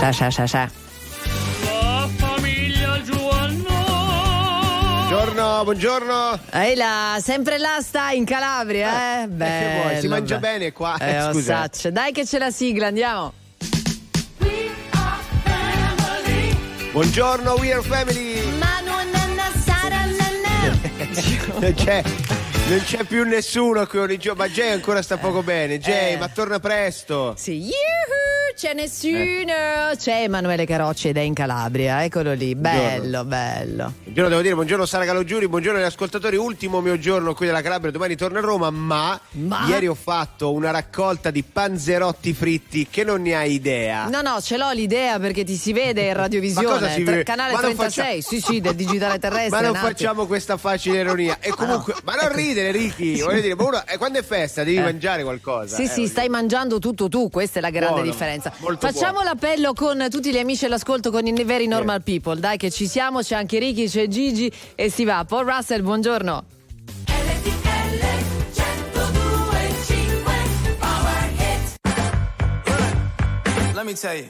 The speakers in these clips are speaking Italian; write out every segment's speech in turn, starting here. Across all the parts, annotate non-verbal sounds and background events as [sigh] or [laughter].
Scia. La famiglia Giovanno. Buongiorno, buongiorno. Ehi là, sempre là stai in Calabria, eh? Bello, vuoi, si mangia bello. bene qua, Eh, oh, scusa. Dai che c'è la sigla, andiamo. Buongiorno, We Are Family. Non [laughs] c'è, non c'è più nessuno qui ogni giorno, ma Jay ancora sta poco bene. Jay, Eh. ma torna presto. Sì, yuhu, c'è nessuno. C'è Emanuele Carocci ed è in Calabria, eccolo lì. Bello, bello. Buongiorno, devo dire, buongiorno Sara Calogiuri, buongiorno agli ascoltatori. Ultimo mio giorno qui della Calabria, domani torno a Roma, ma, Ma? ieri ho fatto una raccolta di panzerotti fritti che non ne hai idea. No, no, ce l'ho l'idea perché ti si vede in [laughs] radiovisione. si vede? Canale Ma non 36, sì, sì, del digitale terrestre. [laughs] Ma non facciamo questa facile ironia. E comunque, ma non ridere, Ricky. [laughs] Voglio dire, ma uno, eh, quando è festa devi mangiare qualcosa. Sì, eh, sì, stai mangiando tutto tu, questa è la grande Buono, differenza. Molto Facciamo buono. l'appello con tutti gli amici all'ascolto, con i veri normal people. Dai, che ci siamo, c'è anche Ricky, c'è Gigi e si va. Paul Russell, buongiorno. Let me tell you.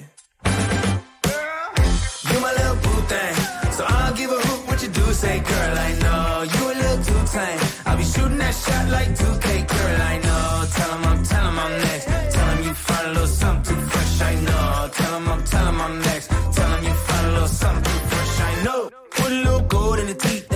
You my little boo thing. So I'll give a hoot what you do say, girl. I know you a little too tame. I'll be shooting that shot like 2K, girl. I know. Tell 'em I'm, tell 'em I'm next. Tell 'em you find a little something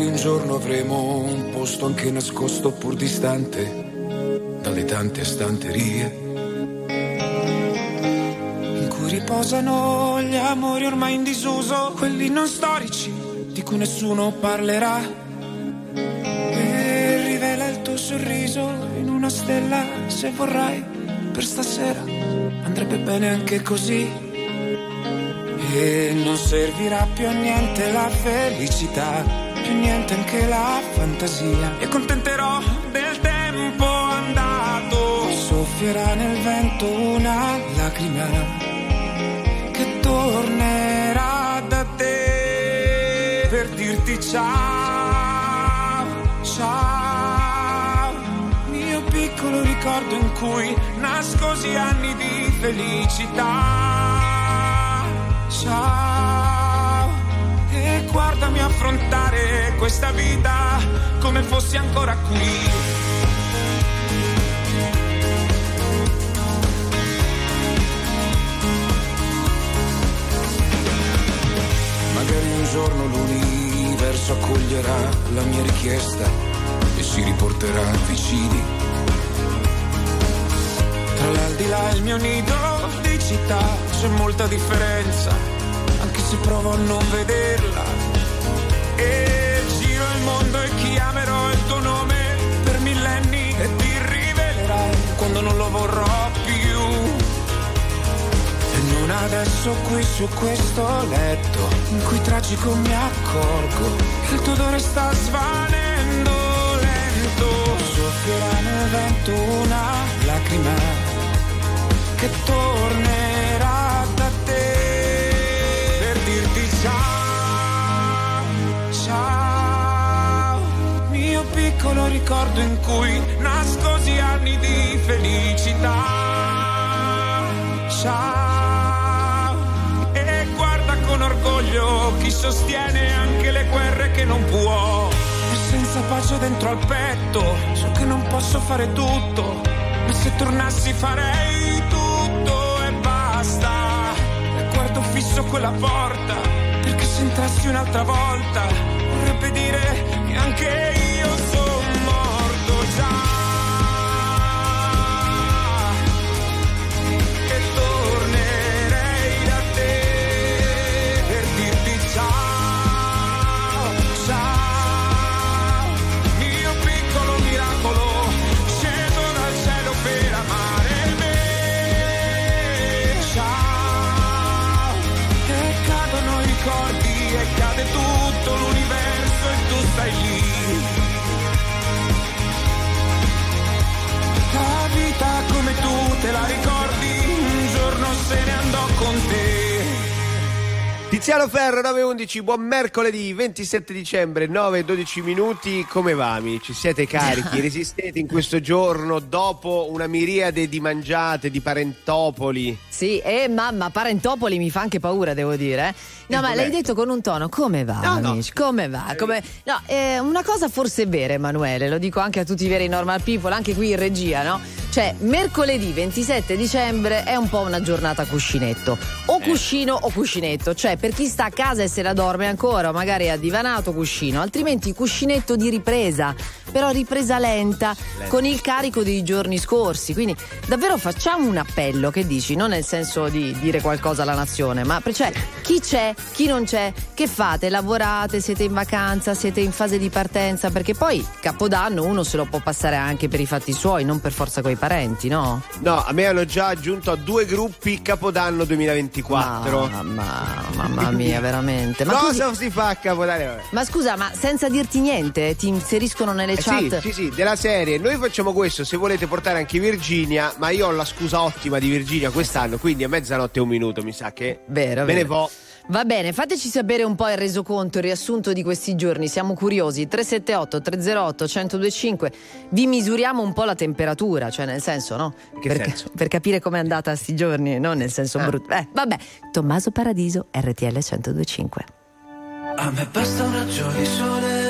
Magari un giorno avremo un posto anche nascosto pur distante dalle tante stanterie in cui riposano gli amori ormai in disuso, quelli non storici di cui nessuno parlerà. E rivela il tuo sorriso in una stella se vorrai per stasera. Andrebbe bene anche così. E non servirà più a niente la felicità, più niente anche la fantasia. E contenterò del tempo andato. Soffierà nel vento una lacrima che tornerà da te per dirti ciao, ciao. Mio piccolo ricordo in cui nascosi anni di felicità. Ciao, guardami affrontare questa vita come fossi ancora qui. Magari un giorno l'universo accoglierà la mia richiesta e si riporterà vicini. Tra l'aldilà e il mio nido di città c'è molta differenza, se provo a non vederla. E giro il mondo e chiamerò il tuo nome per millenni e ti rivelerai quando non lo vorrò più. E non adesso qui su questo letto in cui tragico mi accorgo il tuo odore sta svanendo lento. Soffierà nel vento una lacrima che tornerà ciao, ciao. Mio piccolo ricordo in cui nascosi anni di felicità. Ciao. E guarda con orgoglio chi sostiene anche le guerre che non può. E senza pace dentro al petto, so che non posso fare tutto. Ma se tornassi farei tutto e basta. E guardo fisso quella porta, perché se entrassi un'altra volta, Tiziano Ferro 911, buon mercoledì 27 dicembre 9 e 12 minuti, come va amici? Siete carichi? [laughs] Resistete in questo giorno dopo una miriade di mangiate, di parentopoli? Sì, e mamma, Parentopoli mi fa anche paura, devo dire. eh. No, Il ma l'hai detto con un tono, come va, No, no. Come va? Come... No, eh, una cosa forse vera, Emanuele, lo dico anche a tutti i veri normal people, anche qui in regia, no? Cioè, mercoledì 27 dicembre è un po' una giornata cuscinetto. O Eh. cuscino o cuscinetto. Cioè, per chi sta a casa e se la dorme ancora, magari ha divanato cuscino, altrimenti cuscinetto di ripresa. Però ripresa lenta, con il carico dei giorni scorsi. Quindi davvero facciamo un appello, che dici? Non nel senso di dire qualcosa alla nazione, ma per- cioè, chi c'è, chi non c'è, che fate? Lavorate, siete in vacanza, siete in fase di partenza? Perché poi Capodanno uno se lo può passare anche per i fatti suoi, non per forza coi parenti, no? No, a me hanno già aggiunto a due gruppi Capodanno 2024. Mamma, mamma mia, veramente. Ma, Cosa scusi- si fa a Capodanno? ma scusa, ma senza dirti niente, ti inseriscono nelle Eh sì, chat? sì, sì, della serie. Noi facciamo questo se volete portare anche Virginia, ma io ho la scusa ottima di Virginia quest'anno, quindi a mezzanotte e un minuto mi sa che Vero, me ne vero. vo. Va bene, fateci sapere un po' il resoconto, il riassunto di questi giorni, siamo curiosi. 378 308 1025. Vi misuriamo un po' la temperatura, cioè nel senso, no? Che per, senso? [laughs] per capire com'è andata sti giorni, non nel senso Ah. brutto. Eh, vabbè. Tommaso Paradiso, RTL 1025. A me basta un raggio di sole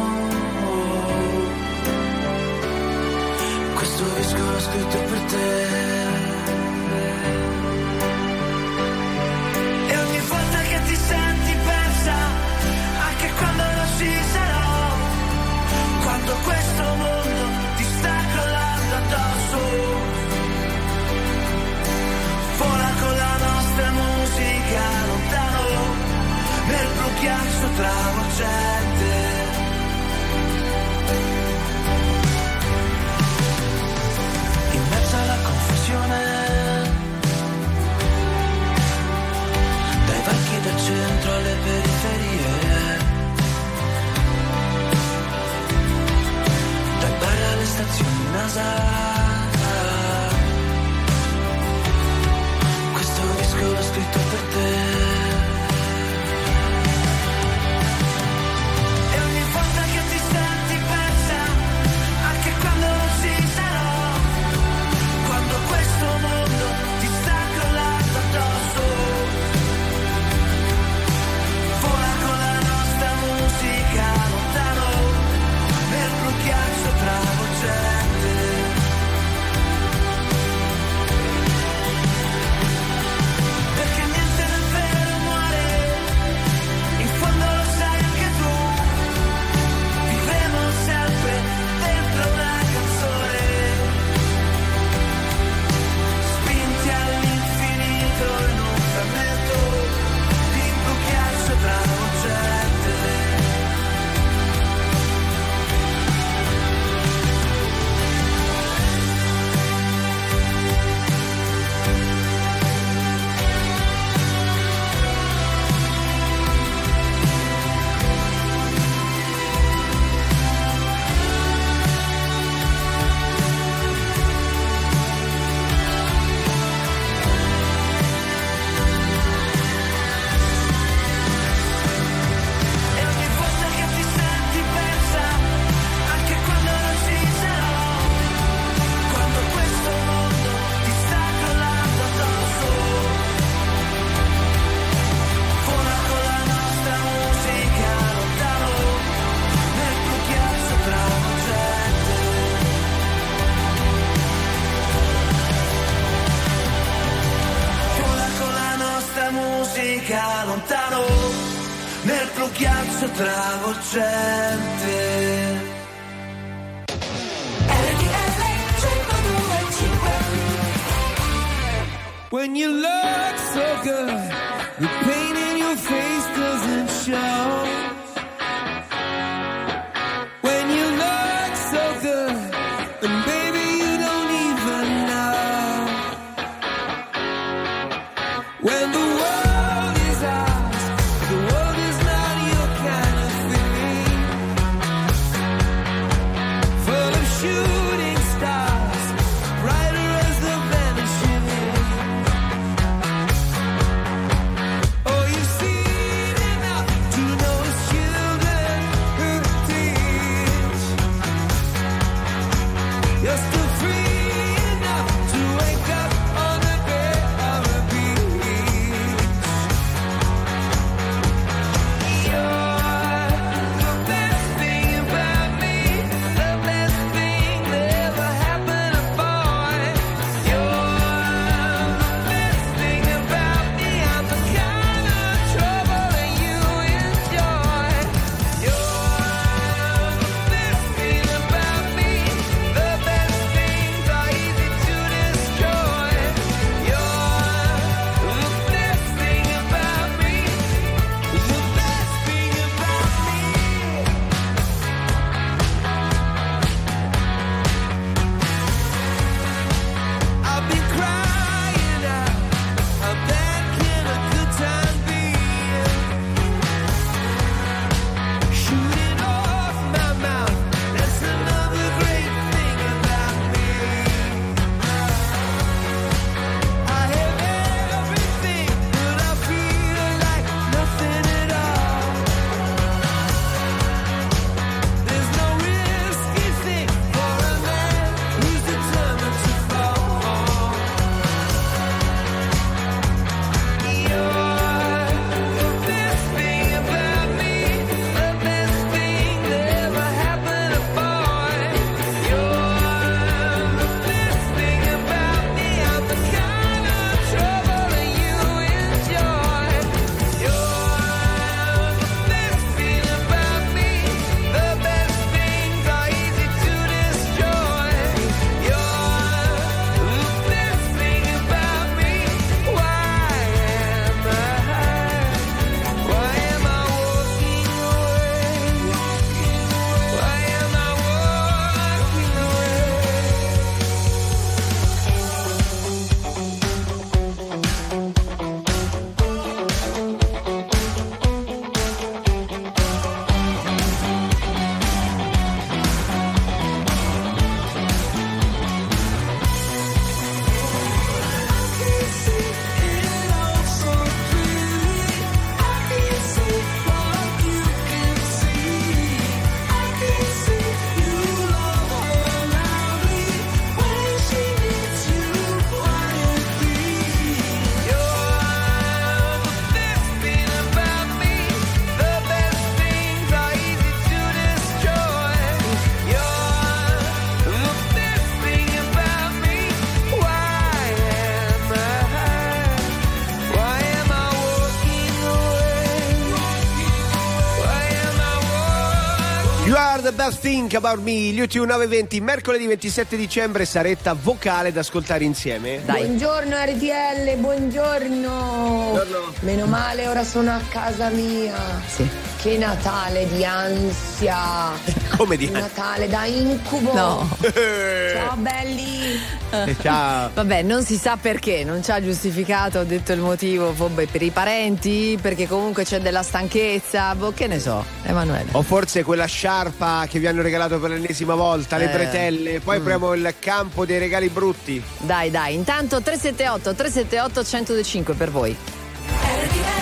l'ho scritto per te. E ogni volta che ti senti persa anche quando non ci sarò quando questo mondo ti sta crollando addosso vola con la nostra musica lontano travolgente in Just Think About Me, gli 920, mercoledì 27 dicembre, saretta vocale da ascoltare insieme. Dai. Buongiorno RTL, buongiorno. buongiorno. Meno male, ora sono a casa mia. Sì. Che Natale di ansia! Come di Natale da incubo! No. [laughs] ciao belli! E ciao! [laughs] Vabbè, non si sa perché, non ci ha giustificato, ho detto il motivo, vabbè, per i parenti, perché comunque c'è della stanchezza, boh, che ne so, Emanuele. O forse quella sciarpa che vi hanno regalato per l'ennesima volta, le eh. bretelle, poi mm. apriamo il campo dei regali brutti. Dai, dai, intanto 378-378-105 per voi. RTL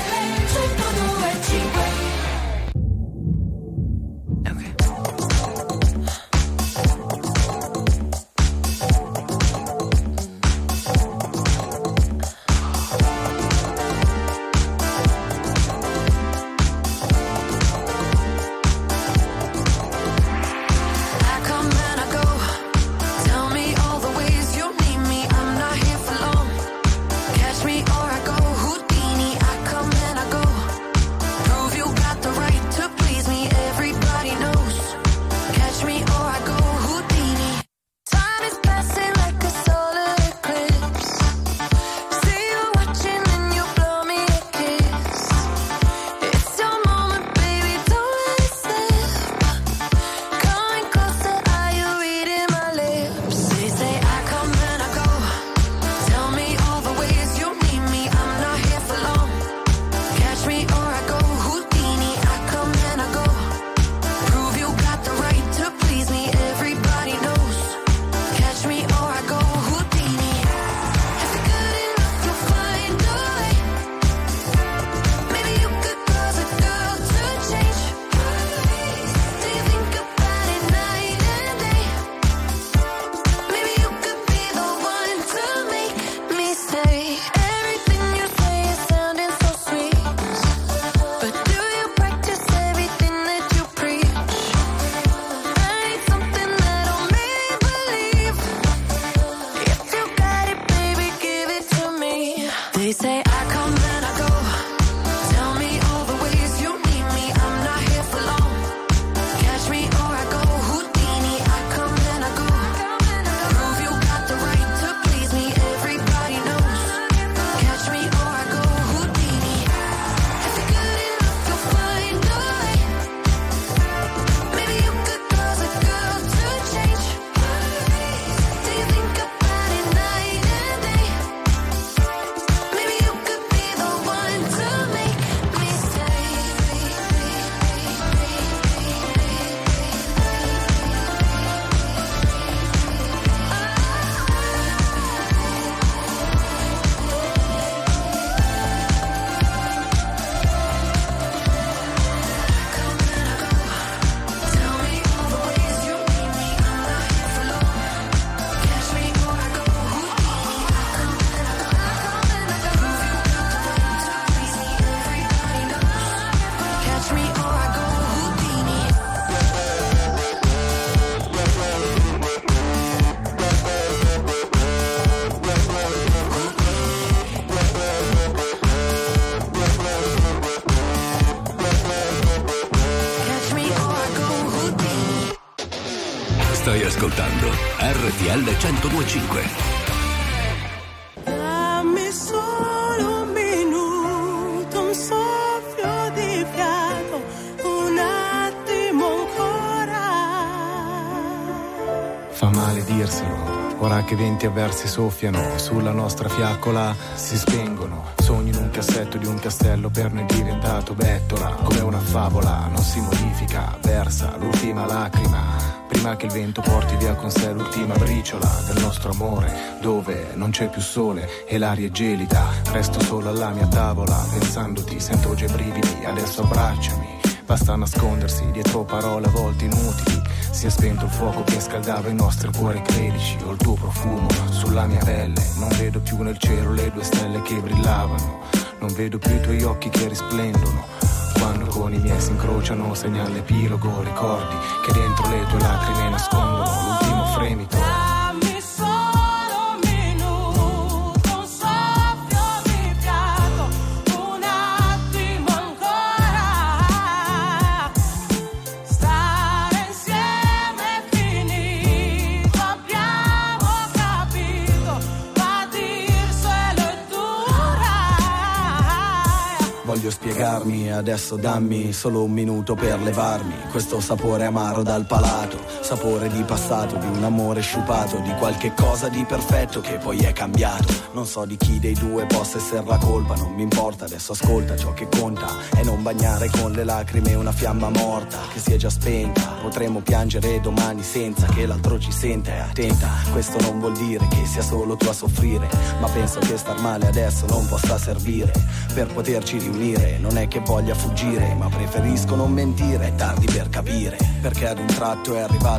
1025. Dammi solo un minuto, un soffio di fiato, un attimo ancora. Fa male dirselo. Ora che venti avversi soffiano sulla nostra fiaccola si spengono. Sogni in un cassetto di un castello per noi diventato bettola. Come una favola, non si modifica, versa l'ultima lacrima. Prima che il vento porti via con sé l'ultima briciola del nostro amore, dove non c'è più sole e l'aria è gelida. Resto solo alla mia tavola, pensandoti, sento già i brividi, adesso abbracciami. Basta nascondersi dietro parole a volte inutili. Si è spento il fuoco che scaldava i nostri cuori credici. Ho il tuo profumo sulla mia pelle. Non vedo più nel cielo le due stelle che brillavano. Non vedo più i tuoi occhi che risplendono. Quando con i miei si incrociano, segna l'epilogo. Ricordi che dentro le tue lacrime nascondono l'ultimo fremito. Adesso dammi solo un minuto per levarmi. Questo sapore amaro dal palato, sapore di passato, di un amore sciupato, di qualche cosa di perfetto che poi è cambiato. Non so di chi dei due possa essere la colpa, non mi importa, adesso ascolta ciò che conta è non bagnare con le lacrime una fiamma morta che si è già spenta. Potremmo piangere domani senza che l'altro ci senta e attenta. Questo non vuol dire che sia solo tu a soffrire, ma penso che star male adesso non possa servire per poterci riunire. Non è che voglia fuggire, ma preferisco non mentire, è tardi per capire. Perché ad un tratto è arrivato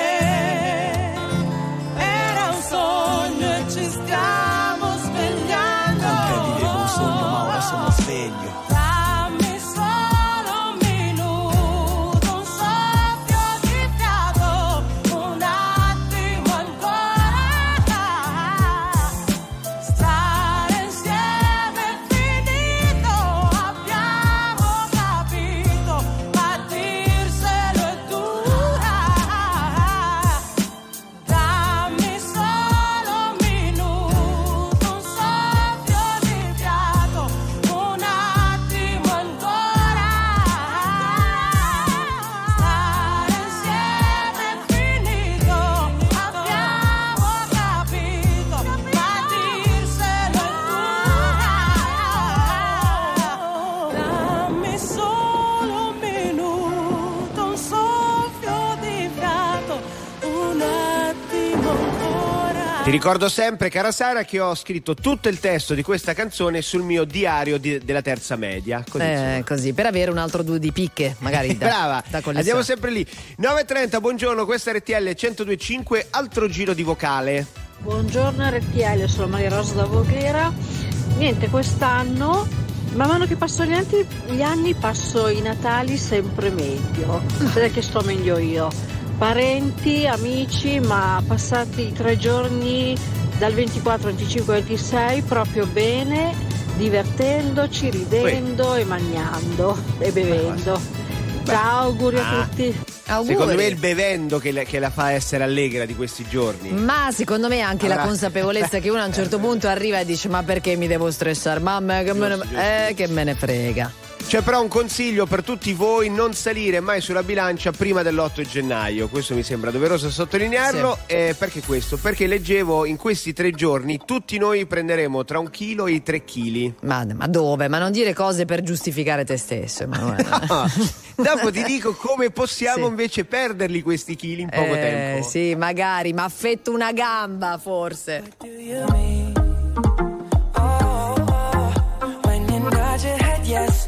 ricordo sempre, cara Sara, che ho scritto tutto il testo di questa canzone sul mio diario di- della terza media. Così. Eh, così, per avere un altro due di picche, magari da, Brava, da andiamo sempre lì. 9.30, buongiorno, questa è RTL 1025, altro giro di vocale. Buongiorno RTL, sono Maria Rosa da Voghera. Niente, quest'anno, man mano che passo gli anni, gli anni passo i Natali sempre meglio. Vedete che sto meglio io. Parenti, amici, ma passati i tre giorni dal 24, 25 al 26 proprio bene, divertendoci, ridendo e mangiando e bevendo. Ciao, auguri Ah. a tutti. Auguri. Secondo me è il bevendo che, la- che la fa essere allegra di questi giorni. Ma secondo me anche la Allora- consapevolezza [laughs] che uno a un certo punto arriva e dice ma perché mi devo stressare? Mamma che me ne, eh, che me ne frega. C'è però un consiglio per tutti voi: non salire mai sulla bilancia prima dell'8 gennaio. Questo mi sembra doveroso sottolinearlo. Eh, perché questo? Perché leggevo in questi tre giorni tutti noi prenderemo tra un chilo e i tre chili. Ma, ma dove? Ma non dire cose per giustificare te stesso, Emanuele. [laughs] Ah, Dopo ti dico come possiamo Sì. invece perderli questi chili in poco Eh, tempo. Sì, magari, ma affetto una gamba forse. When you nod your head yes,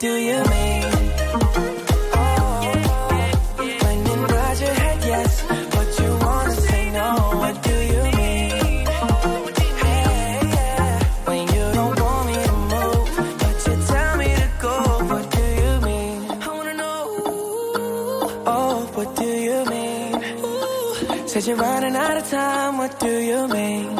Do you mean? Oh, when yes, but you wanna say no, what do you mean? Hey, when you don't want me to move, but you tell me to go, what do you mean? I wanna know, oh, what do you mean? Said you're running out of time, what do you mean?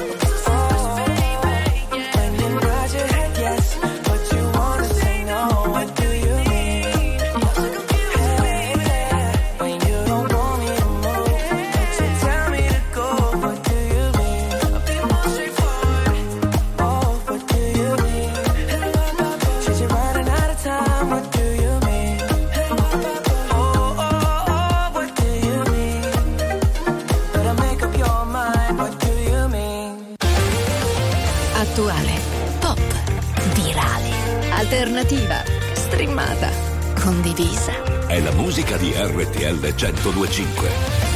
Musica di RTL 1025.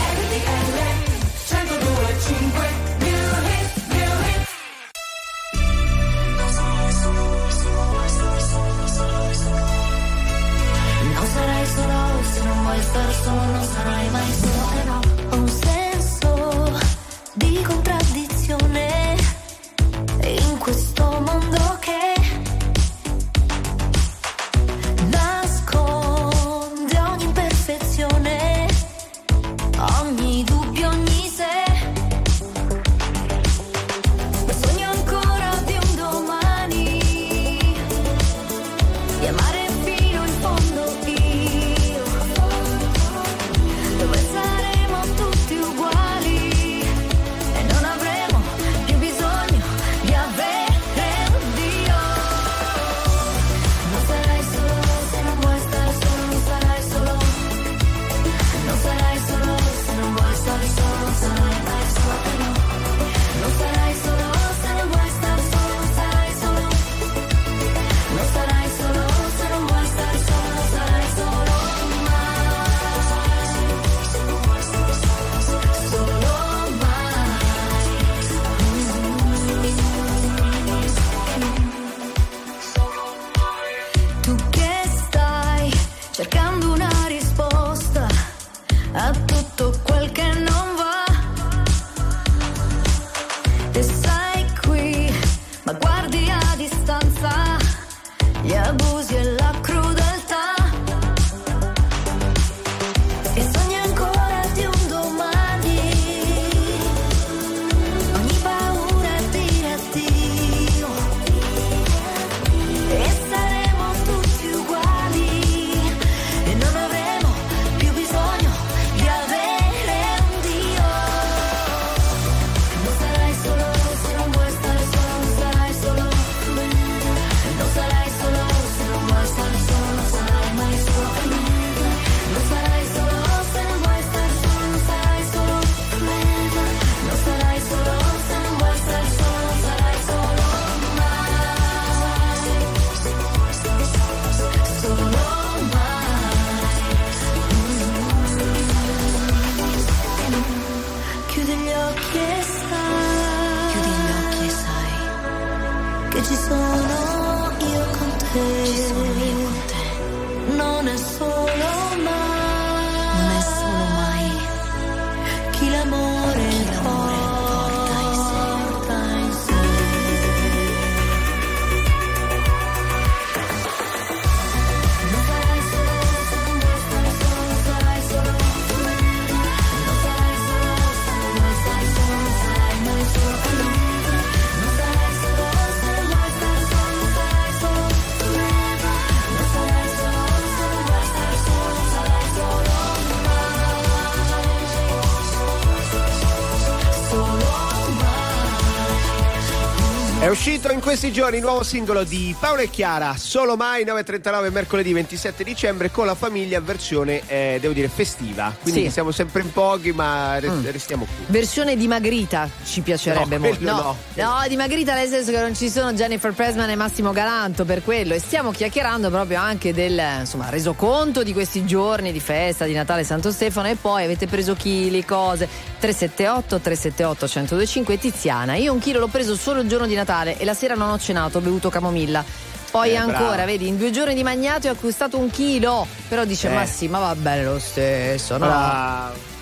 È uscito in questi giorni il nuovo singolo di Paolo e Chiara, Solo Mai 9.39 mercoledì 27 dicembre con la famiglia versione, eh, devo dire, festiva. Quindi Sì. siamo sempre in pochi ma re- Mm. restiamo qui. Versione dimagrita ci piacerebbe No, molto. quello No, no, dimagrita nel senso che non ci sono Jennifer Pressman e Massimo Galanto per quello. E stiamo chiacchierando proprio anche del insomma, resoconto di questi giorni di festa di Natale Santo Stefano. E poi avete preso chili, cose. 378 378 1025 Tiziana. Io un chilo l'ho preso solo il giorno di Natale e la sera non ho cenato, ho bevuto camomilla. Poi Eh, ancora, brava. vedi, in due giorni di magnato ho acquistato un chilo. Però dice, Eh. ma sì, ma va bene lo stesso, no? Bravo.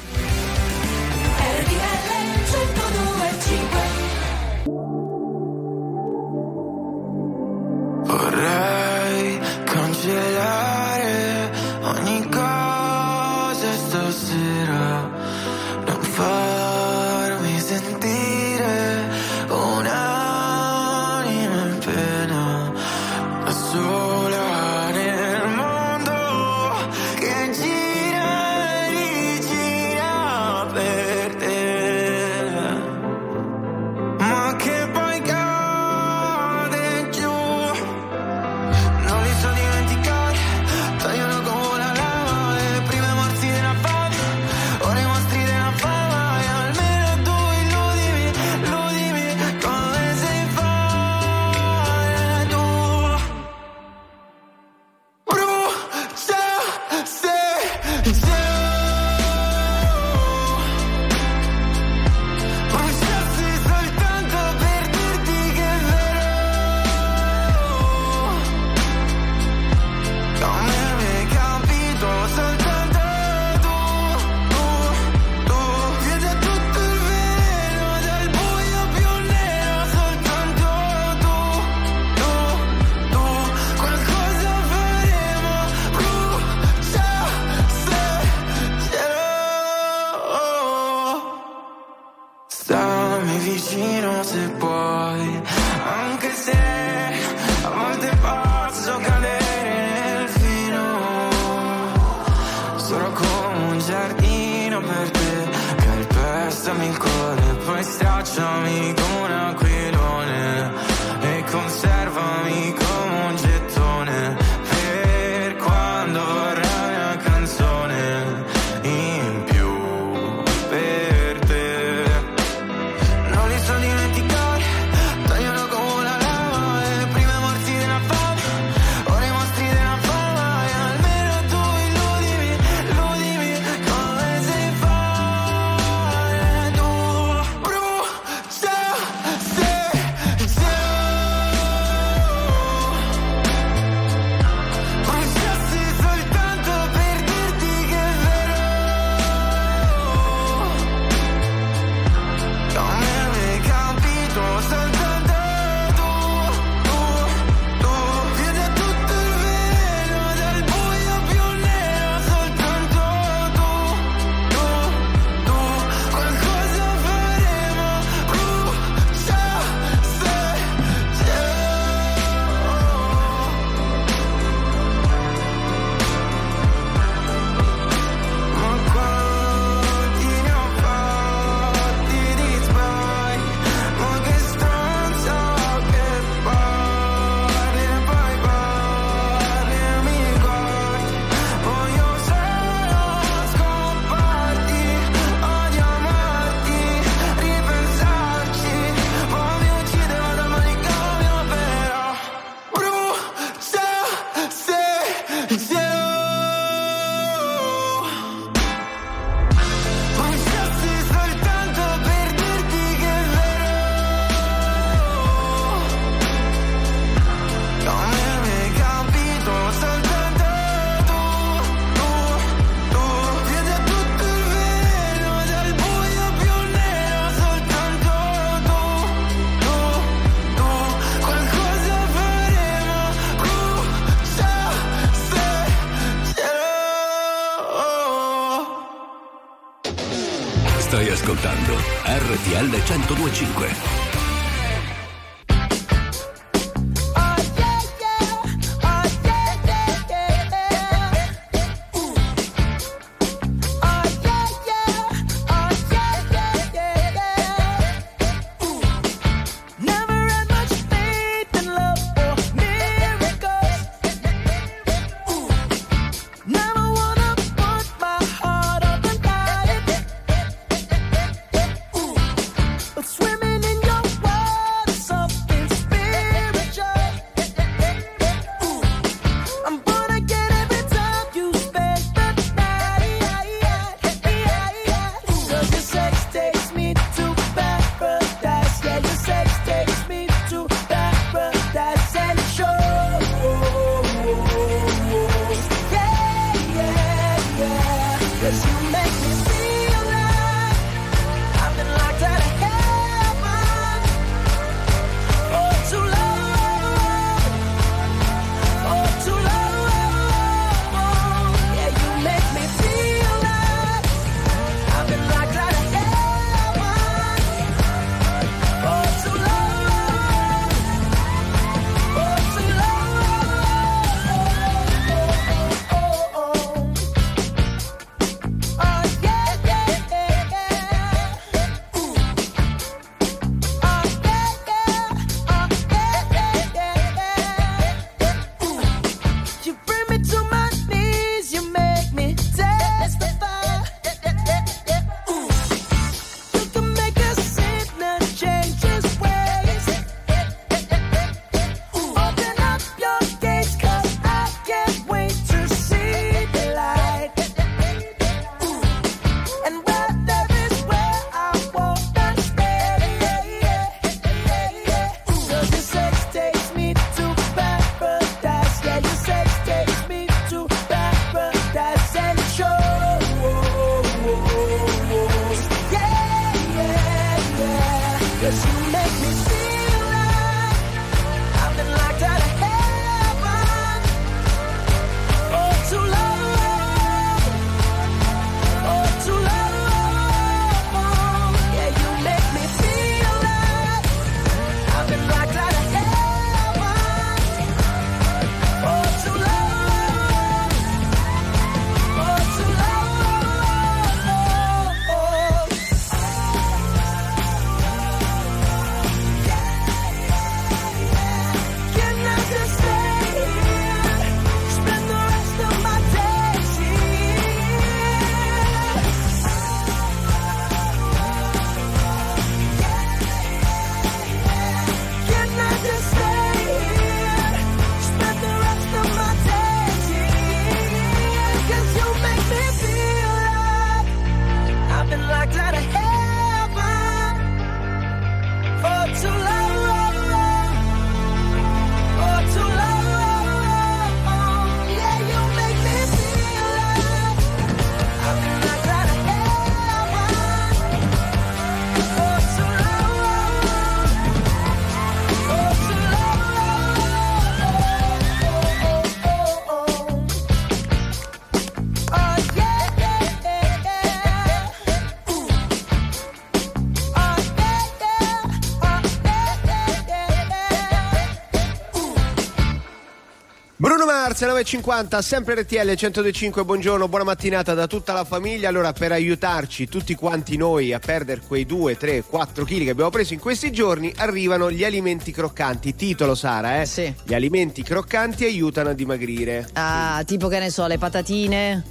Mars 9.50, sempre RTL 1025, buongiorno, buona mattinata da tutta la famiglia. Allora, per aiutarci tutti quanti noi a perdere quei 2, 3, 4 kg che abbiamo preso in questi giorni, arrivano gli alimenti croccanti. Titolo Sara, eh? Sì. Gli alimenti croccanti aiutano a dimagrire. Ah, tipo che ne so, le patatine,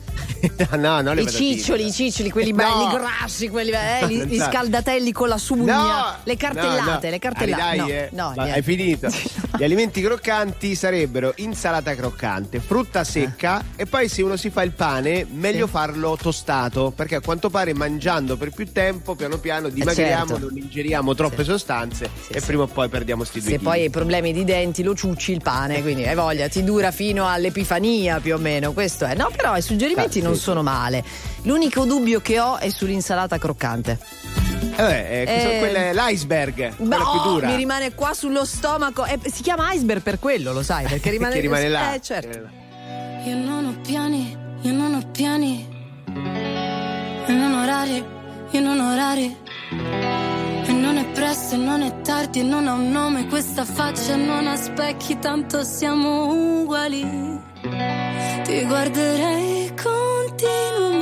[laughs] no, no, le i patatine. ciccioli, i ciccioli, quelli No. belli grassi, quelli eh, gli, Non gli scaldatelli con la sugna, No, le cartellate, no, le cartellate. Dai, no, eh. no, hai finito. [laughs] Gli alimenti croccanti sarebbero insalata croccante, frutta secca e poi se uno si fa il pane meglio Sì. farlo tostato perché a quanto pare mangiando per più tempo piano piano dimagriamo, certo. non ingeriamo troppe Sì. sostanze Sì, e prima o poi perdiamo sti due Se chili. poi hai problemi di denti lo ciucci il pane, quindi hai voglia, ti dura fino all'epifania più o meno, questo è. No, però i suggerimenti non sono male. L'unico dubbio che ho è sull'insalata croccante. Eh, eh, Eh, quella è l'iceberg, quella Bah, più oh, dura. mi rimane qua sullo stomaco. Eh, si chiama iceberg per quello, lo sai, perché [laughs] rimane, Che rimane là. Eh, certo. Io non ho piani, io non ho piani. E non orari, io non ho orari. E non è presto, e non è tardi, e non ha un nome questa faccia, non ha specchi, tanto siamo uguali. Ti guarderei continuamente,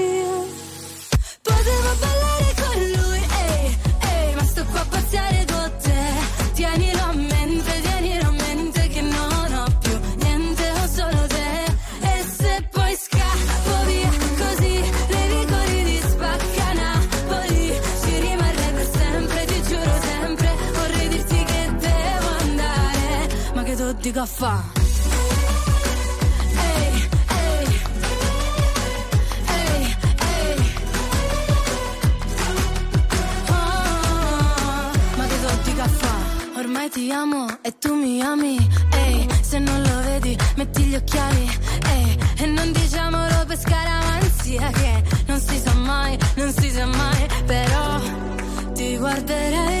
Ma che tu dico a fa'? Ehi, ehi, ehi. Ah, che fa? Ormai ti amo e tu mi ami. Ehi, se non lo vedi, metti gli occhiali. Ehi, e non diciamolo per scaramanzia che non si sa mai, non si sa mai. Però ti guarderei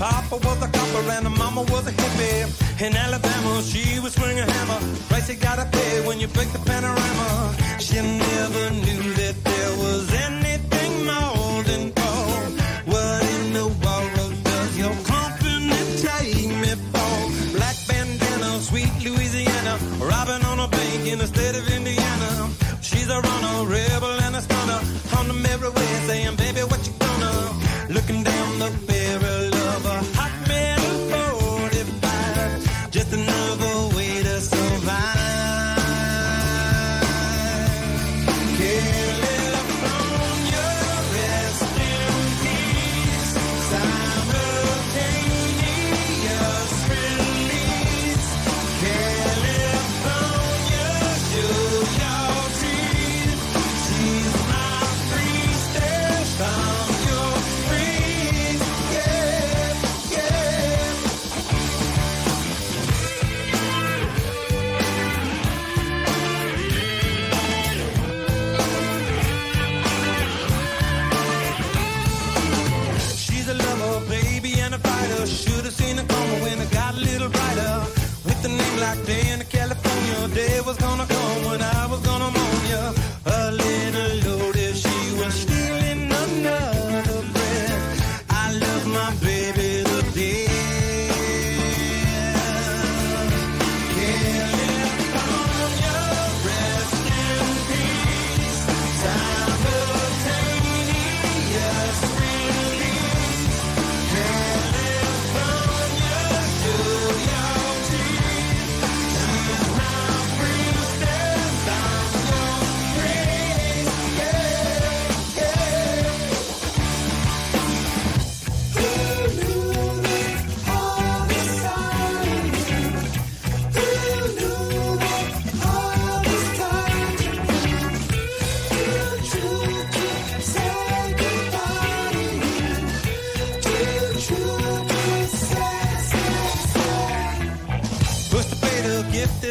Papa was a copper and the mama was a hippie. In Alabama, she was swinging a hammer. Price you gotta pay when you break the panorama. She never knew that there was anything more than gold. What in the world does your company take me for? Black bandana, sweet Louisiana. Robbing on a bank in the state of Indiana. She's a runner,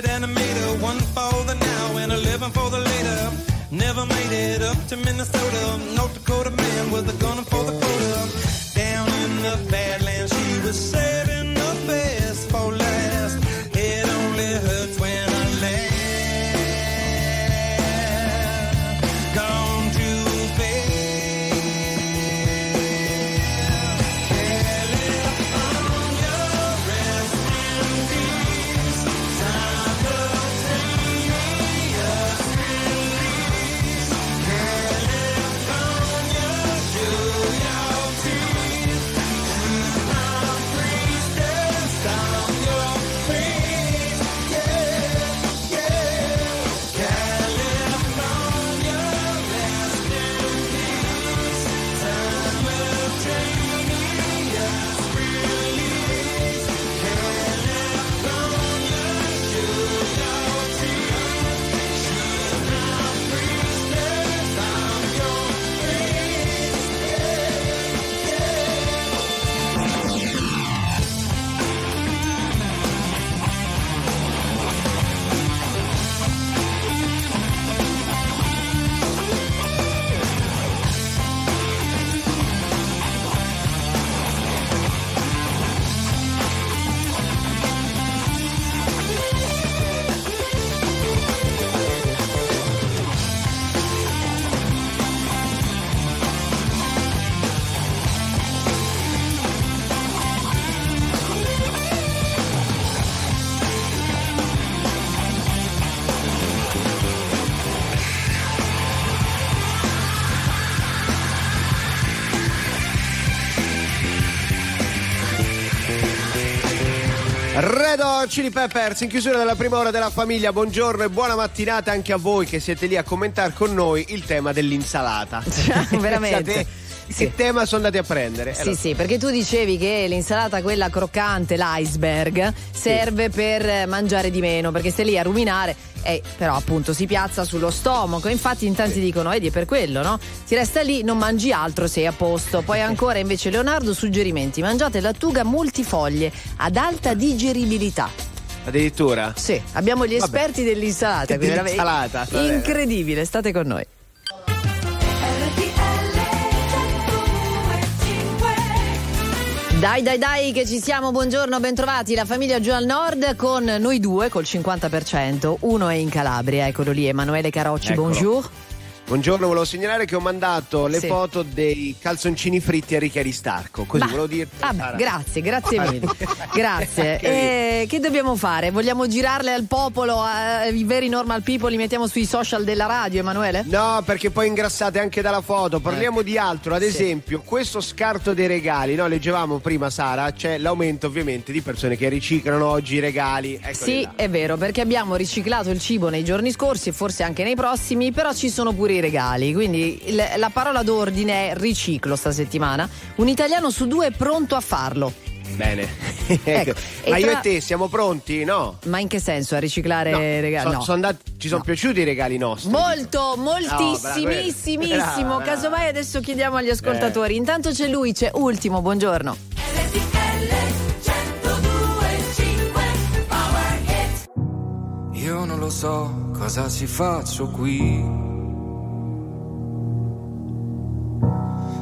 gifted animator, one for the now and eleven for the later. Never made it up to Minnesota. North Dakota man with a gun for the quota. Down in the Badlands, Hot Chili Peppers in chiusura della prima ora della famiglia. Buongiorno e buona mattinata anche a voi che siete lì a commentare con noi il tema dell'insalata. [laughs] veramente. Pensate che tema sono andati a prendere? Eh, Sì, lo- sì, perché tu dicevi che l'insalata quella croccante, l'iceberg, serve per eh, mangiare di meno, perché stai lì a ruminare, e però appunto si piazza sullo stomaco. Infatti in tanti dicono, vedi, è per quello, no? Si resta lì, non mangi altro, sei a posto. Poi ancora invece Leonardo suggerimenti, mangiate lattuga multifoglie ad alta digeribilità. Addirittura? Sì, abbiamo gli Vabbè. esperti dell'insalata. veramente Dell'insalata, bene. Incredibile, state con noi. Dai, dai, dai, che ci siamo. Buongiorno, bentrovati. La famiglia giù al nord con noi due col 50%. Uno è in Calabria, eccolo lì, Emanuele Carocci. Eccolo. Bonjour. Buongiorno, volevo segnalare che ho mandato le Sì. foto dei calzoncini fritti a Ricky Aristarco. Così Bah, volevo dirti. ah, beh, Sara. grazie, grazie mille. [laughs] grazie. Che Eh, che dobbiamo fare? Vogliamo girarle al popolo, ai veri normal people, li mettiamo sui social della radio, Emanuele? No, perché poi ingrassate anche dalla foto. Parliamo di altro, ad Sì. esempio, questo scarto dei regali. No, leggevamo prima, Sara, c'è l'aumento ovviamente di persone che riciclano oggi i regali. Eccoli Sì, là. è vero, perché abbiamo riciclato il cibo nei giorni scorsi e forse anche nei prossimi, però ci sono pure i regali. Quindi il- la parola d'ordine è riciclo sta settimana. Un italiano su due è pronto a farlo. Bene. [laughs] Ecco, e Ma io tra- e te siamo pronti? No. Ma in che senso? A riciclare No, regali? so- no. sono andati- ci sono piaciuti i regali nostri. Molto, moltissimissimissimo. brava, brava. Casomai adesso chiediamo agli ascoltatori. Intanto c'è lui, c'è Ultimo, buongiorno. Io non lo so cosa ci faccio qui.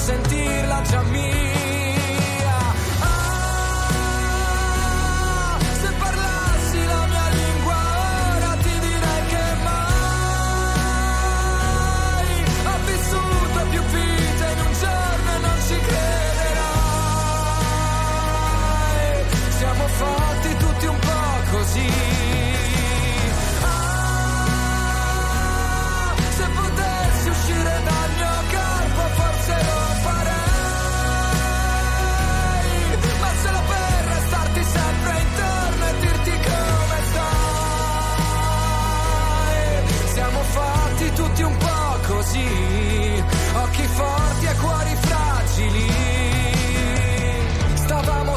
sentirla già mia.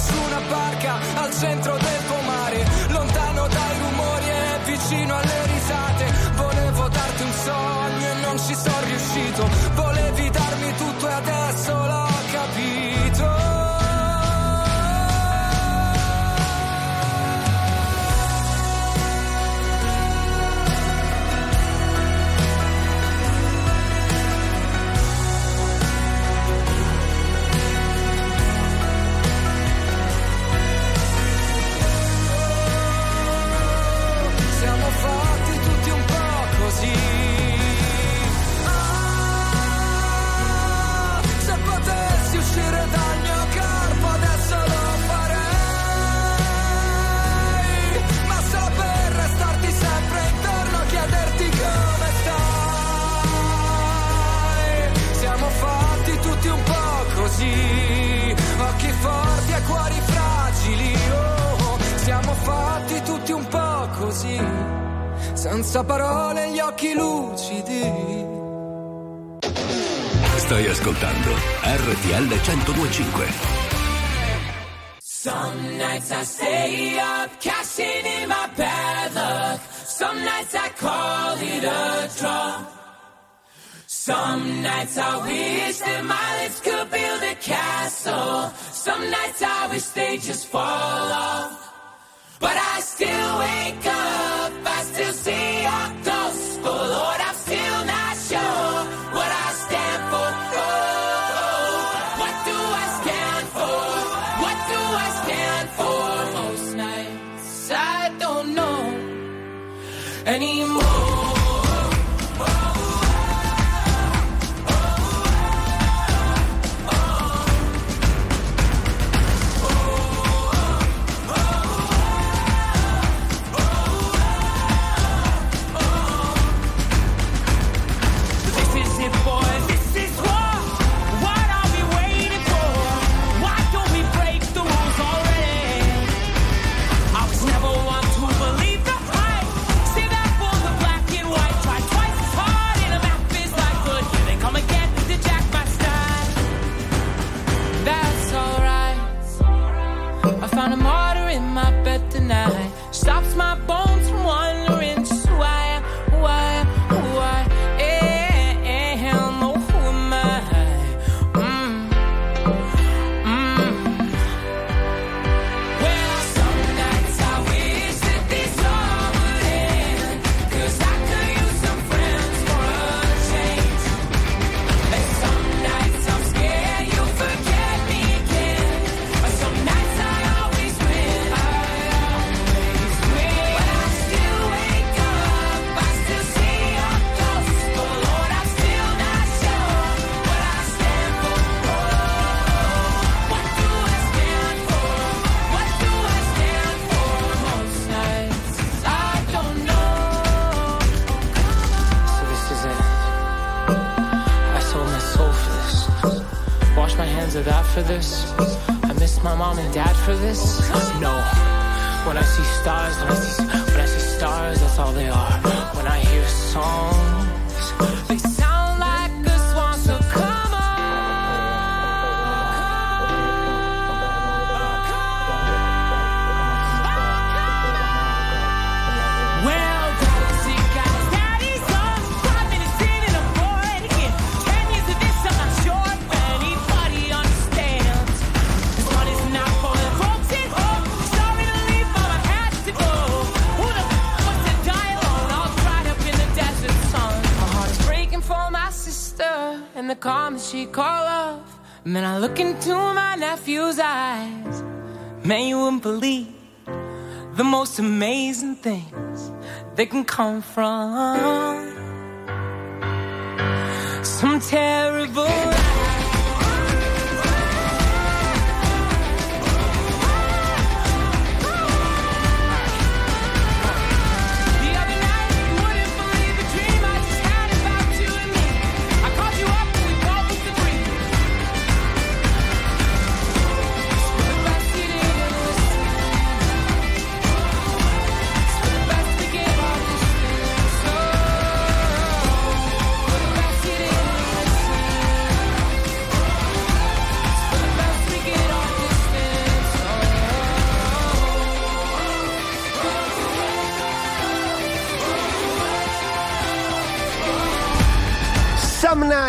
Su una barca al centro del pomare, lontano dai rumori e vicino alle risate. Volevo darti un sogno e non ci sono RTL 1025. Some nights I stay up, cashing in my bad luck. Some nights I call it a draw. Some nights I wish that my lips could build a castle. Some nights I wish they just fall off. But I still wake up, I still see My hands for this. I miss my mom and dad for this. No. When I see stars, when I see when I see stars, that's all they are. When I hear songs, calm she call love. Man, I look into my nephew's eyes. Man, you wouldn't believe the most amazing things that can come from some terrible.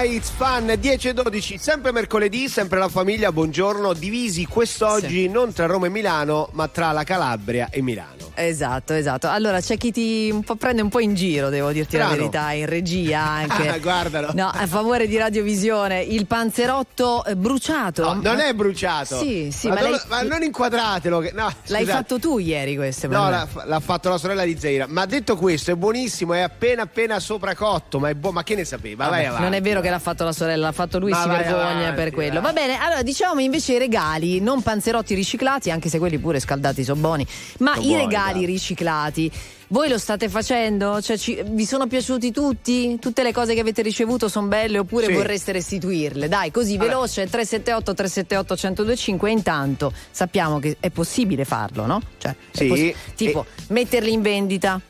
Nights Fun 10 e 12, sempre mercoledì, sempre la famiglia, buongiorno, divisi quest'oggi non tra Roma e Milano, ma tra la Calabria e Milano. Esatto, esatto. Allora c'è chi ti un po' prende un po' in giro, devo dirti la Strano. verità, in regia anche. [laughs] Ah, guardalo. No, a favore di Radiovisione, il panzerotto eh, bruciato. No, non è bruciato. Sì, sì, ma, ma non, lei- ma non inquadratelo. che- no, L'hai scusate. fatto tu ieri questo, No, l'ha, l'ha fatto la sorella di Zeira. Ma detto questo, è buonissimo, è appena appena sopracotto. Ma buono. Ma che ne sapeva? Vabbè, vai avanti. non è vero che l'ha fatto la sorella, l'ha fatto lui, Ma si vai vergogna avanti, per quello. vai. Va bene, allora diciamo invece i regali, non panzerotti riciclati, anche se quelli pure scaldati sono buoni, ma Sono i buoni, regali dai. riciclati. Voi lo state facendo? Cioè, ci- vi sono piaciuti tutti? Tutte le cose che avete ricevuto sono belle oppure Sì. vorreste restituirle? Dai, così veloce 378 378 1025 intanto sappiamo che è possibile farlo, no? Cioè, Sì, possi- tipo metterli in vendita.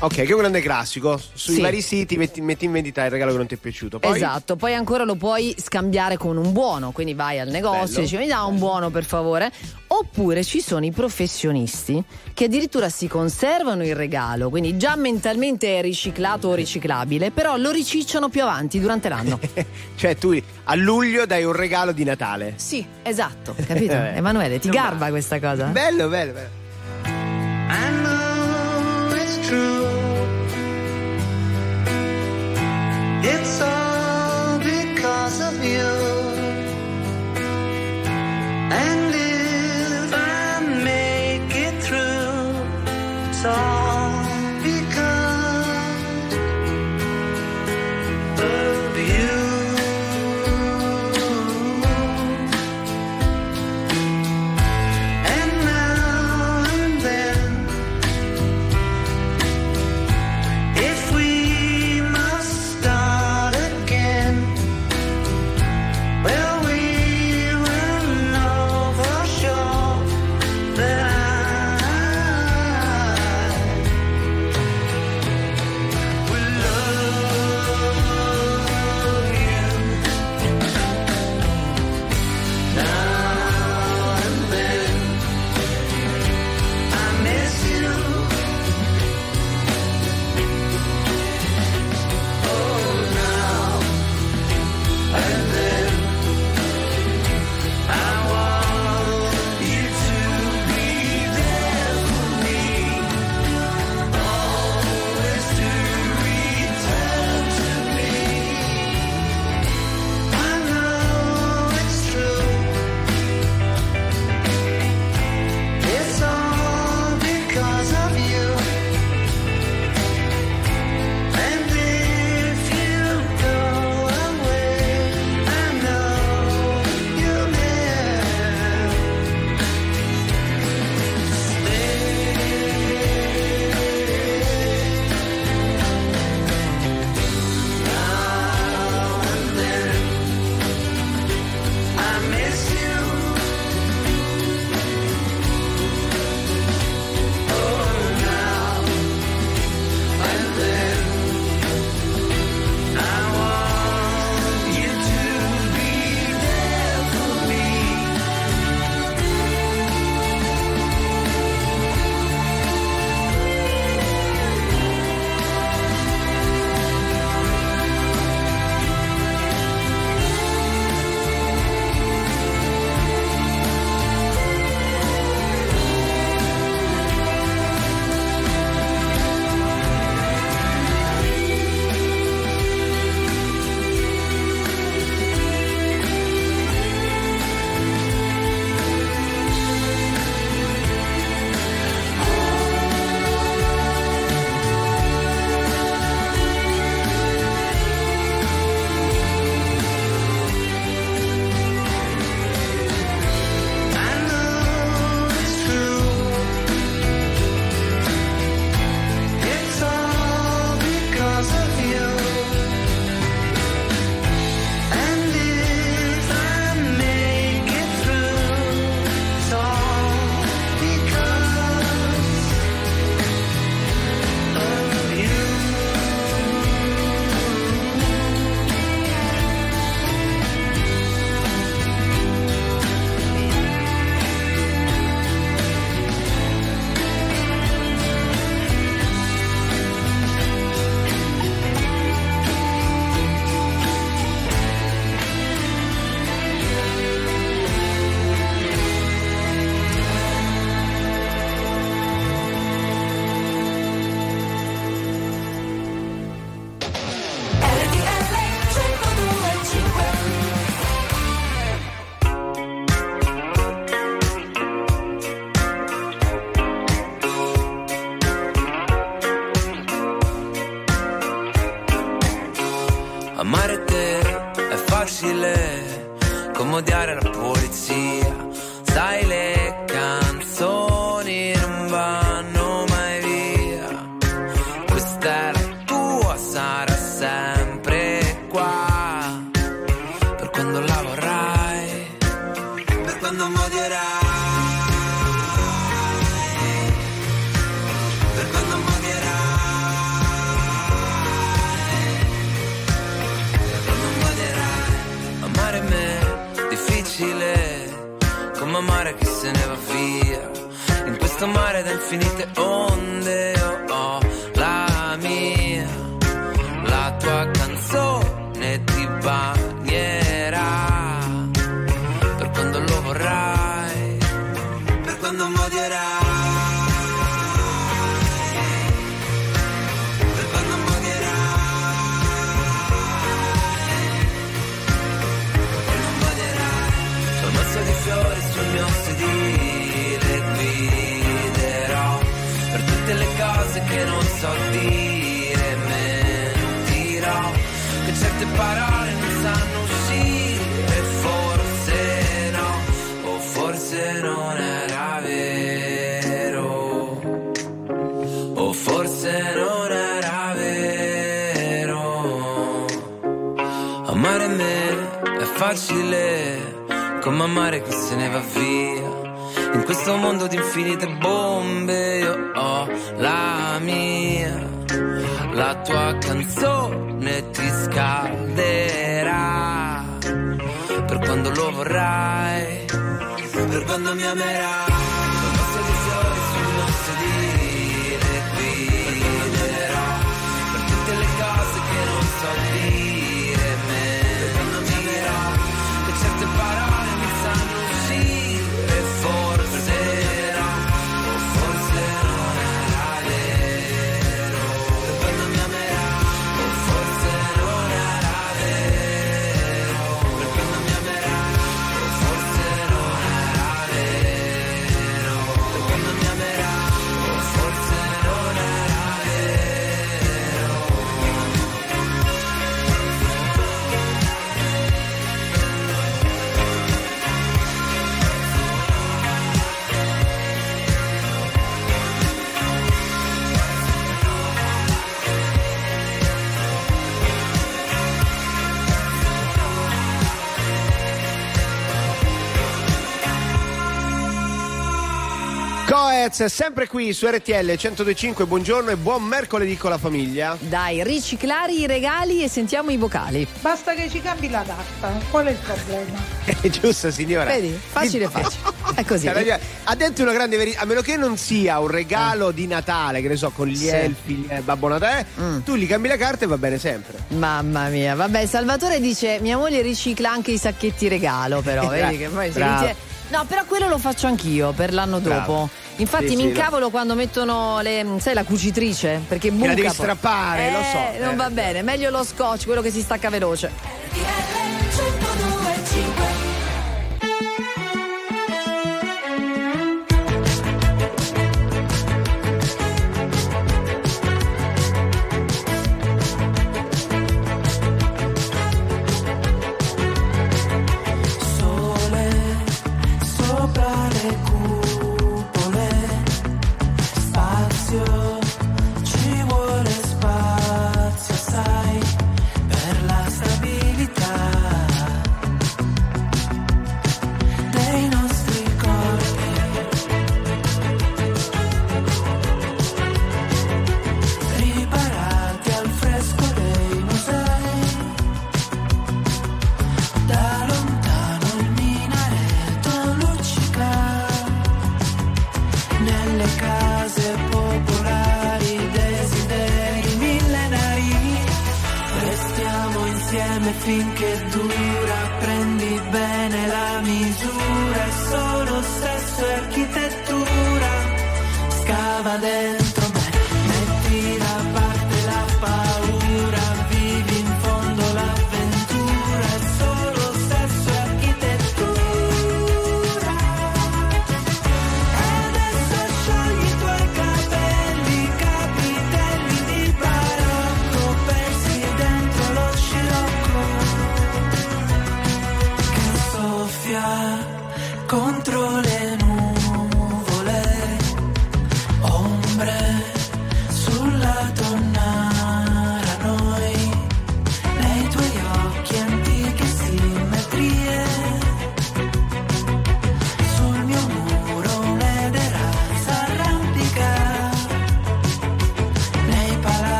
Ok, che è un grande classico. Sui Sì. vari siti metti, metti in vendita il regalo che non ti è piaciuto. Poi, Esatto, poi ancora lo puoi scambiare con un buono, quindi vai al negozio Bello. e dici mi dà un buono per favore. Oppure ci sono i professionisti che addirittura si conservano il regalo, quindi già mentalmente è riciclato o riciclabile, però lo ricicciano più avanti durante l'anno. [laughs] Cioè, tu a luglio dai un regalo di Natale. Sì, esatto, capito? Vabbè. [laughs] Emanuele, ti Non garba male. questa cosa? Bello, bello, bello. It's all because of you. Coez, sempre qui su RTL 1025, buongiorno e buon mercoledì con la famiglia. Dai, riciclare i regali e sentiamo i vocali. Basta che ci cambi la carta. Qual è il problema? [laughs] È giusto signora? Vedi? Facile, facile. È così. Ha detto una grande verità, a meno che non sia un regalo di Natale, che ne so, con gli Sì. elfi, il Babbo Natale, tu gli cambi la carta e va bene sempre. Mamma mia, vabbè, Salvatore dice: Mia moglie ricicla anche i sacchetti regalo, però, [laughs] vedi che poi inizia- No, però quello lo faccio anch'io per l'anno Bravo. dopo. Infatti Sì, mi sì, incavolo quando mettono le, sai, la cucitrice, perché buca. la devi strappare, lo so, Eh, non eh. va bene, meglio lo scotch, quello che si stacca veloce. control.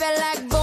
baby, like.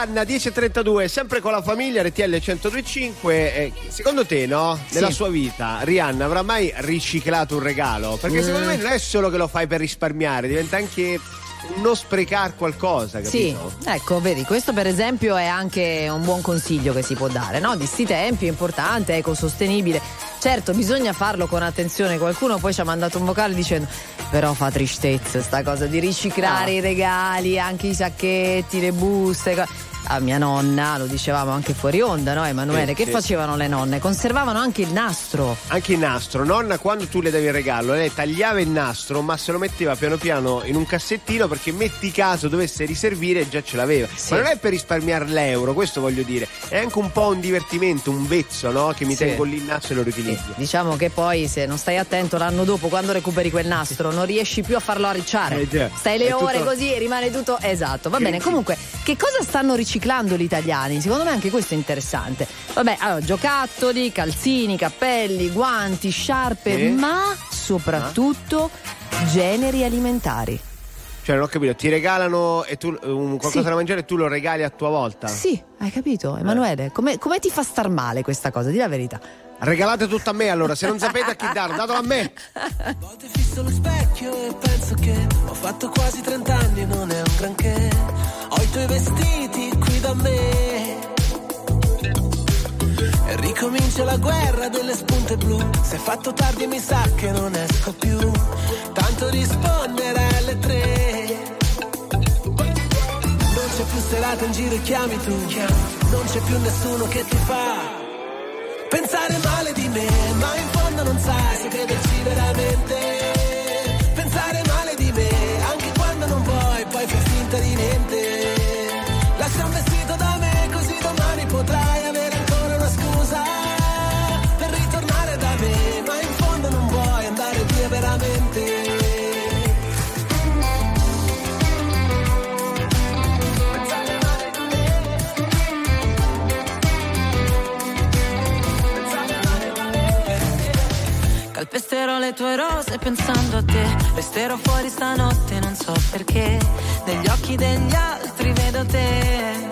Arianna 1032, sempre con la famiglia RTL 1025. Eh, secondo te, no? Nella sì. sua vita, Rihanna avrà mai riciclato un regalo? Perché mm. secondo me mm. non è solo che lo fai per risparmiare, diventa anche non sprecare qualcosa, capito? Sì, ecco, vedi, questo per esempio è anche un buon consiglio che si può dare, no? Di sti tempi, è importante, ecosostenibile. Certo, bisogna farlo con attenzione. Qualcuno poi ci ha mandato un vocale dicendo però fa tristezza sta cosa di riciclare ah. i regali, anche i sacchetti, le buste. Co- a mia nonna, lo dicevamo anche fuori onda, no Emanuele? Sì, che sì. facevano le nonne? Conservavano anche il nastro. Anche il nastro, nonna quando tu le davi il regalo, lei tagliava il nastro ma se lo metteva piano piano in un cassettino perché metti caso dovesse riservire e già ce l'aveva. Sì. Ma non è per risparmiare l'euro, questo voglio dire, è anche un po' un divertimento, un vezzo, no? Che mi Sì. tengo lì il nastro e lo riutilizzo. Diciamo che poi se non stai attento l'anno dopo quando recuperi quel nastro non riesci più a farlo arricciare. Eh. Stai le È ore tutto- così e rimane tutto esatto. Va bene, comunque che cosa stanno riciclando gli italiani? Secondo me anche questo è interessante. Vabbè, allora giocattoli, calzini, cappelli, guanti, sciarpe, Sì. ma soprattutto generi alimentari. Cioè, non ho capito, ti regalano e tu, un qualcosa Sì. da mangiare e tu lo regali a tua volta. Sì, hai capito, Eh. Emanuele? Come, come ti fa star male questa cosa? Di la verità. Regalate tutto a me allora, se non sapete a chi darlo, datelo a me. [laughs] Fisso lo specchio e penso che ho fatto quasi 30 anni, non è un granché. Ho i tuoi vestiti da me. E ricomincia la guerra delle spunte blu. Se è fatto tardi mi sa che non esco più. Tanto rispondere alle tre. Non c'è più serata in giro e chiami tu. Non c'è più nessuno che ti fa. Pensare male di me, ma in fondo non sai se crederci veramente. Calpesterò le tue rose pensando a te. Resterò fuori stanotte, non so perché. Negli occhi degli altri vedo te.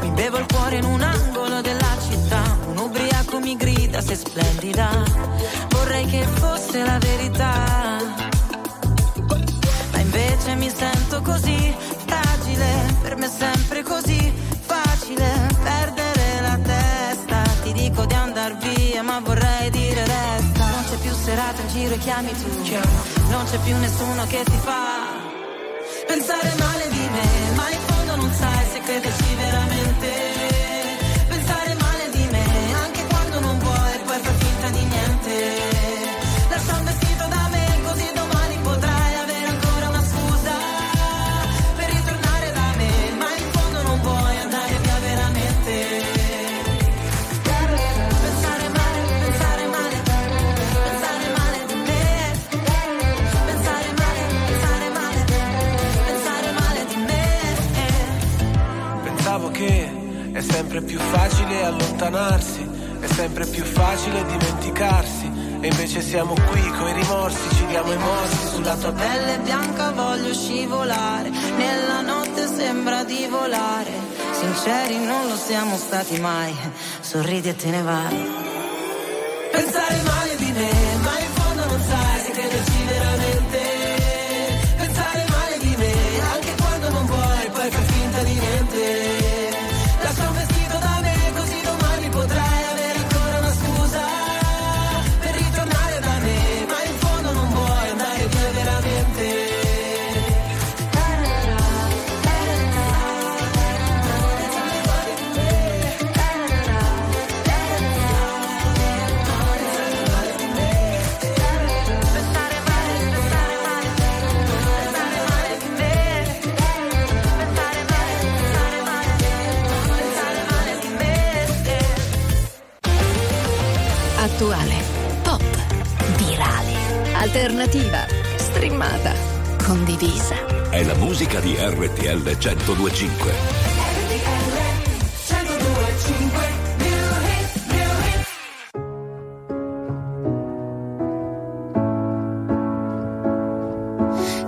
Mi bevo il cuore in un angolo della città. Un ubriaco mi grida, sei splendida. Vorrei che fosse la verità. Ma invece mi sento così fragile. Per me è sempre così chiami tu. Non c'è più nessuno che ti fa pensare male sempre più facile allontanarsi, è sempre più facile dimenticarsi. E invece siamo qui coi rimorsi, ci diamo i morsi sulla tua pelle. Bianca voglio scivolare, nella notte sembra di volare. Sinceri non lo siamo stati mai, sorridi e te ne vai. Pensare male alternativa, streamata, condivisa. È la musica di RTL 1025.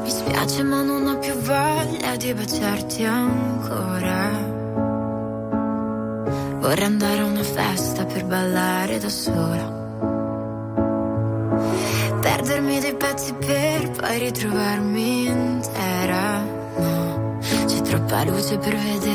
Mi spiace ma non ho più voglia di baciarti ancora. Vorrei andare a una festa per ballare da sola. Ritrovarmi intera. No, c'è troppa luce per vedere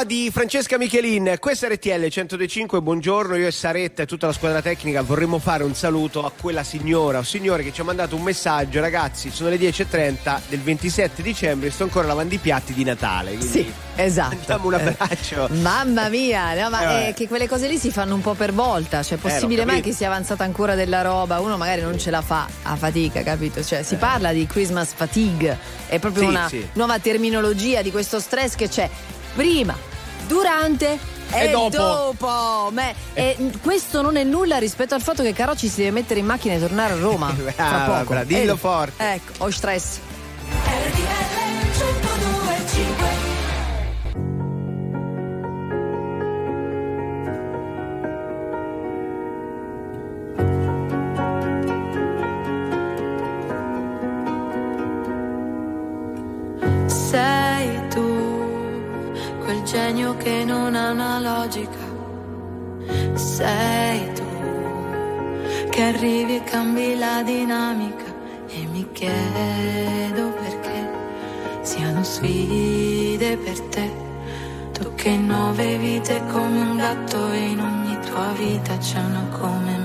nuova di Francesca Michelin, questa è RTL 1025, buongiorno, io e Saretta e tutta la squadra tecnica vorremmo fare un saluto a quella signora o signore che ci ha mandato un messaggio, ragazzi sono le 10.30 del 27 dicembre e sto ancora lavando i piatti di Natale. Sì, esatto. Mandiamo un abbraccio. Mamma mia, no, ma Eh, è che quelle cose lì si fanno un po' per volta, cioè è possibile l'ho mai che sia avanzata ancora della roba, uno magari non ce la fa a fatica, capito? Cioè si parla di Christmas fatigue, è proprio Eh. Sì, una sì. nuova terminologia di questo stress che c'è prima, durante e, E dopo. dopo. Ma- e questo non è nulla rispetto al fatto che Carocci si deve mettere in macchina e tornare a Roma. [laughs] Brava, poco. brava, dillo Eh, forte. Ecco, ho stress. Sei genio che non ha una logica. Sei tu, che arrivi e cambi la dinamica. E mi chiedo perché siano sfide per te. Tu che nove vite come un gatto in ogni tua vita c'è una come me.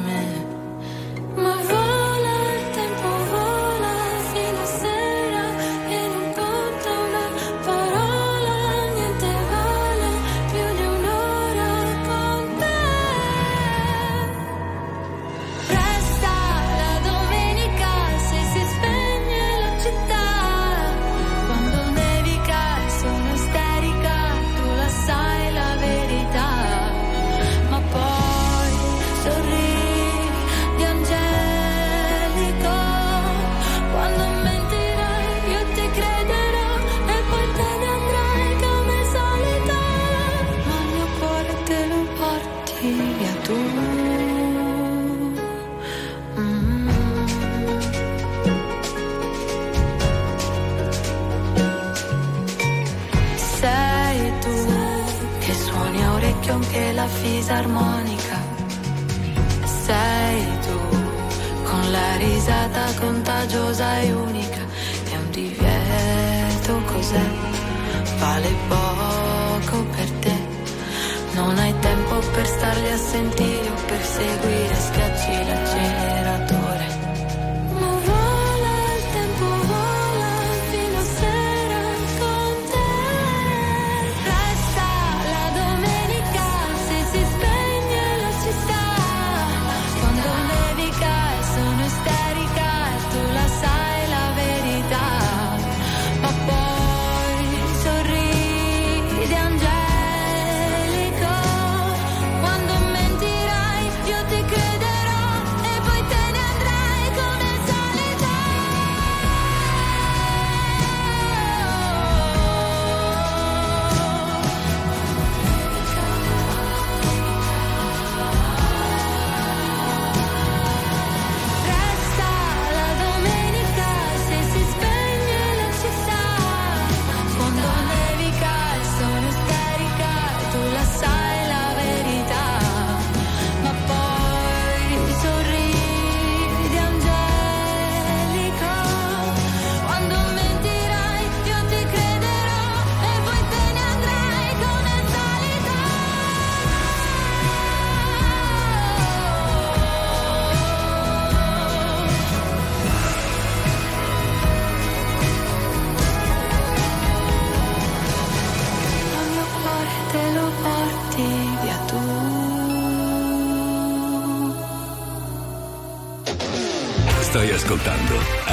Via tu. Mm. Sei tu che suoni a orecchio anche la fisarmonica. Sei tu con la risata contagiosa e unica. È un divieto cos'è? Vale poco per starli a sentire o per seguire,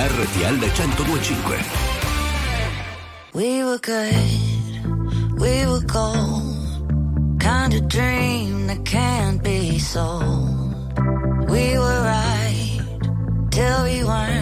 RTL 1025. We were good, we were gold. Kind of dream that can't be sold. We were right till we weren't.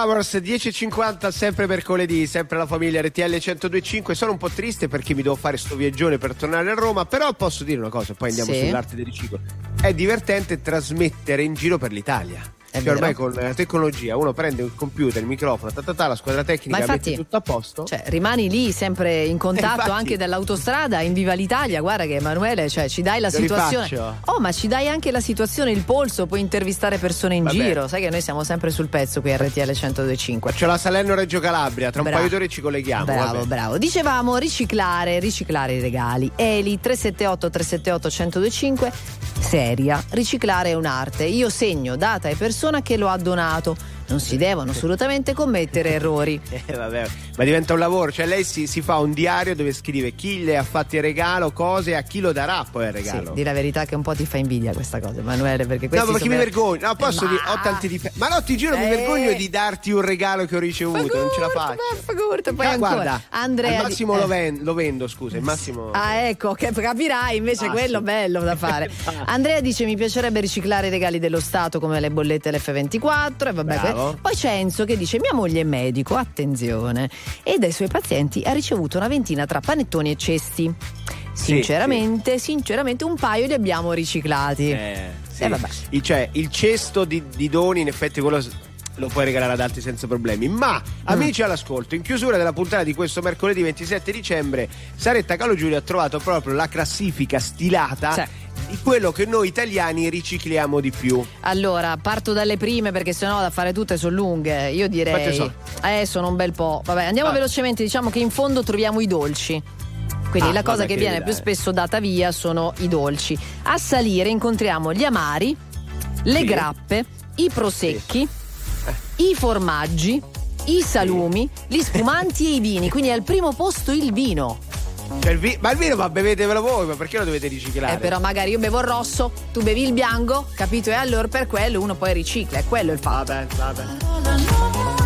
Flowers 10.50 sempre mercoledì, sempre la famiglia RTL 1025. Sono un po' triste perché mi devo fare sto viaggione per tornare a Roma, però posso dire una cosa, poi andiamo Sì. sull'arte del riciclo. È divertente trasmettere in giro per l'Italia. È Cioè, ormai con la tecnologia uno prende il computer, il microfono, ta ta ta, la squadra tecnica Ma infatti- mette tutto a posto. Cioè, rimani lì sempre in [laughs] contatto infatti- anche dall'autostrada in Viva l'Italia. Guarda che Emanuele, cioè, ci dai la situazione. rifaccio. Oh, ma ci dai anche la situazione, il polso, puoi intervistare persone in Vabbè. giro. Sai che noi siamo sempre sul pezzo qui a RTL 1025. C'è la Salerno Reggio Calabria, tra un Bravo. paio d'ore ci colleghiamo. Bravo, vabbè. bravo. Dicevamo riciclare, riciclare i regali. Eli 378 378 1025 seria. Riciclare è un'arte. Io segno data e persona che lo ha donato. Non si devono assolutamente commettere errori. [laughs] Eh, vabbè, ma diventa un lavoro, cioè lei si, si fa un diario dove scrive chi le ha fatti il regalo, cose, a chi lo darà poi il regalo. Sì, di la verità che un po' ti fa invidia questa cosa, Emanuele, perché No, questi perché mi ver- vergogno. No, posso Ma- dire, ho tanti difetti. Ma no, ti giuro, mi Eh. vergogno di darti un regalo che ho ricevuto. non ce la faccio. Fagurto, poi Ah, ancora. guarda, Andrea al di- massimo eh. lo, ven- lo vendo, scusa. Il massimo. Ah, ecco, che capirai invece Ah, quello sì. bello da fare. [laughs] Andrea dice: Mi piacerebbe riciclare i regali dello Stato come le bollette l'F24. E vabbè, que- Poi c'è Enzo che dice: Mia moglie è medico, attenzione. E dai suoi pazienti ha ricevuto una ventina tra panettoni e cesti. Sinceramente, sinceramente, un paio li abbiamo riciclati. Eh, sì. Eh, vabbè. Cioè, il cesto di, di doni, in effetti, quello lo puoi regalare ad altri senza problemi. Ma, Mm. amici all'ascolto, in chiusura della puntata di questo mercoledì 27 dicembre, Saretta Calo Giulio ha trovato proprio la classifica stilata. Sì. Di quello che noi italiani ricicliamo di più. Allora, parto dalle prime perché sennò da fare tutte sono lunghe. Io direi. Sono? Eh, sono un bel po'. Vabbè, andiamo Ah. velocemente. Diciamo che in fondo troviamo i dolci. Quindi Ah, la cosa che che viene dai. più spesso data via sono i dolci. A salire incontriamo gli amari, le Sì. grappe, i prosecchi, i formaggi, i salumi, gli spumanti e i vini. Quindi al primo posto il vino. Cioè, il vi- ma il vino, ma bevetevelo voi, ma perché lo dovete riciclare? Eh, però magari io bevo il rosso, tu bevi il bianco, capito? E allora per quello uno poi ricicla, è quello il fatto. Vabbè, vabbè.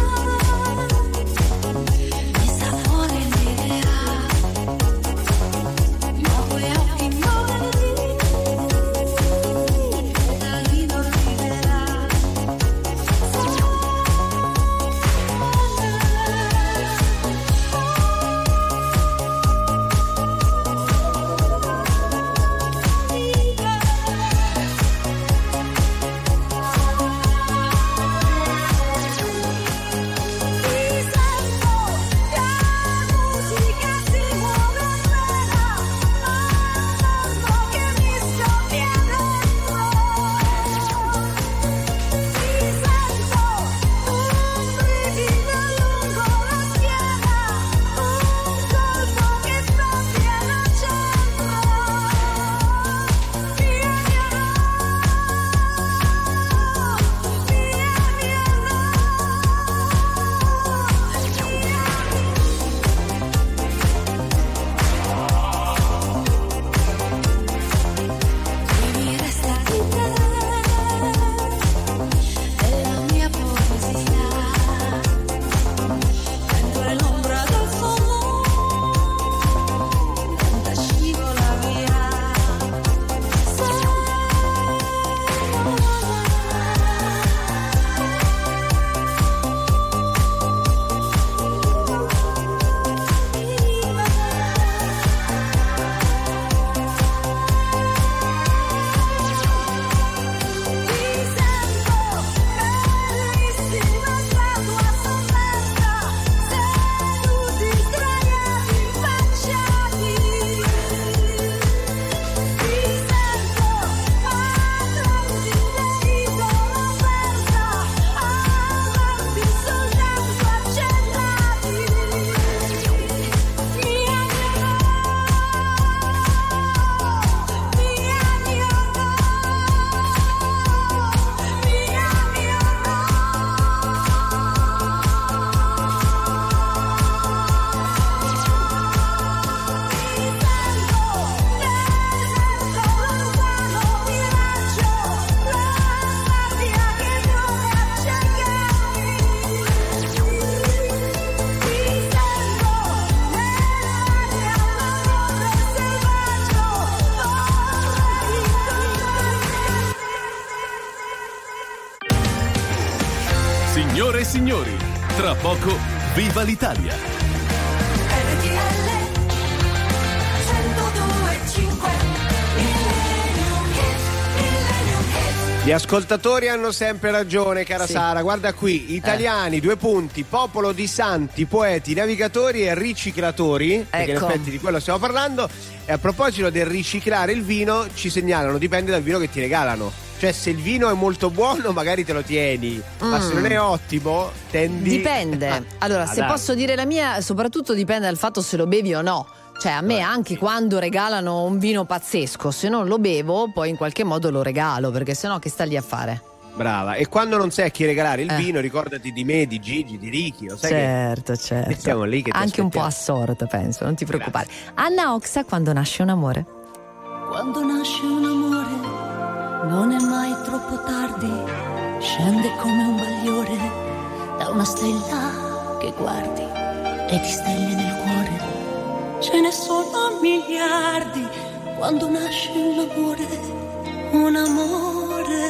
Ascoltatori hanno sempre ragione, cara Sì. Sara. Guarda qui, italiani, due punti, popolo di santi, poeti, navigatori e riciclatori, perché in Ecco. effetti di quello stiamo parlando. E a proposito del riciclare il vino, ci segnalano, dipende dal vino che ti regalano. Cioè, se il vino è molto buono, magari te lo tieni, ma se Mm. non è ottimo, tendi. Dipende. [laughs] Allora, Ah, se dai. posso dire la mia, soprattutto dipende dal fatto se lo bevi o no. Cioè, a me anche quando regalano un vino pazzesco, se non lo bevo, poi in qualche modo lo regalo, perché sennò che sta lì a fare? Brava. E quando non sai a chi regalare il Eh. vino, ricordati di me, di Gigi, di Ricky. Lo sai che certo, certo. siamo lì che ti Anche un po' aspettiamo. a sorte, penso, non ti preoccupare. Anna Oxa, quando nasce un amore. Quando nasce un amore non è mai troppo tardi, scende come un bagliore da una stella che guardi e di stelle nel cuore. Ce ne sono miliardi quando nasce un amore, un amore.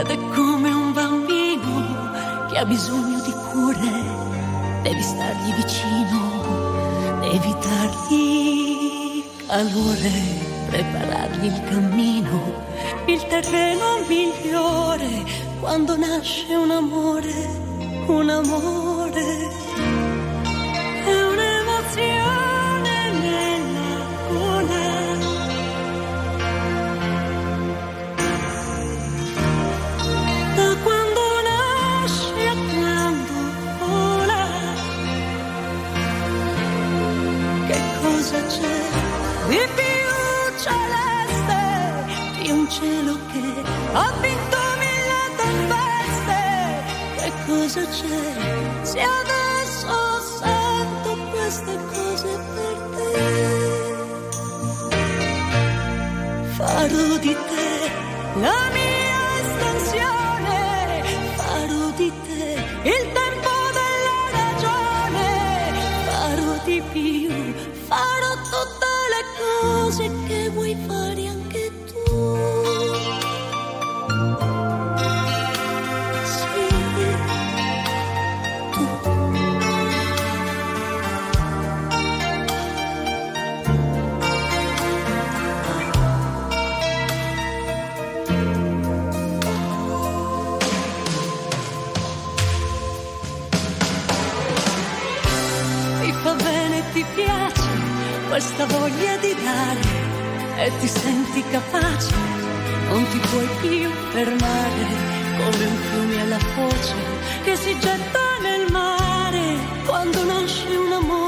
Ed è come un bambino che ha bisogno di cure, devi stargli vicino, devi dargli calore, preparargli il cammino, il terreno migliore quando nasce un amore, un amore. di più celeste di un cielo che ha vinto mille tempeste. Che cosa c'è se adesso sento queste cose per te? Farò di te la mia questa voglia di dare e ti senti capace, non ti puoi più fermare come un fiume alla foce che si getta nel mare quando nasce un amore,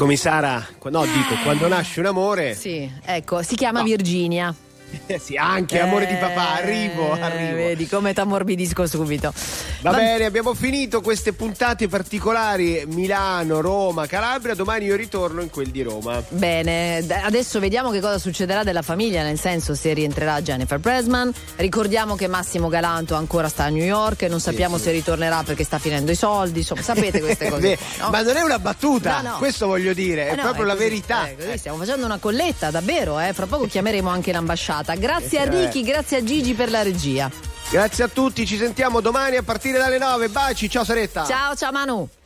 Eccomi Sara, no dico, quando nasce un amore, Sì, ecco, si chiama Virginia. eh [laughs] sì, anche amore di papà, arrivo, Eh, arrivo. Vedi come t'ammorbidisco subito. Va bene, abbiamo finito queste puntate particolari Milano, Roma, Calabria, domani io ritorno in quel di Roma. Bene, adesso vediamo che cosa succederà della famiglia, nel senso se rientrerà Jennifer Pressman. Ricordiamo che Massimo Galanto ancora sta a New York, non sappiamo sì. se ritornerà perché sta finendo i soldi, insomma, sapete queste [laughs] cose. Beh, no? Ma non è una battuta, No, no. questo voglio dire, è Eh proprio la così, verità. eh, stiamo facendo una colletta, davvero, eh. Fra poco chiameremo anche l'ambasciata. Grazie a Eh. Ricky, grazie a Gigi per la regia. Grazie a tutti, ci sentiamo domani a partire dalle 9. Baci, ciao Saretta. Ciao, ciao Manu.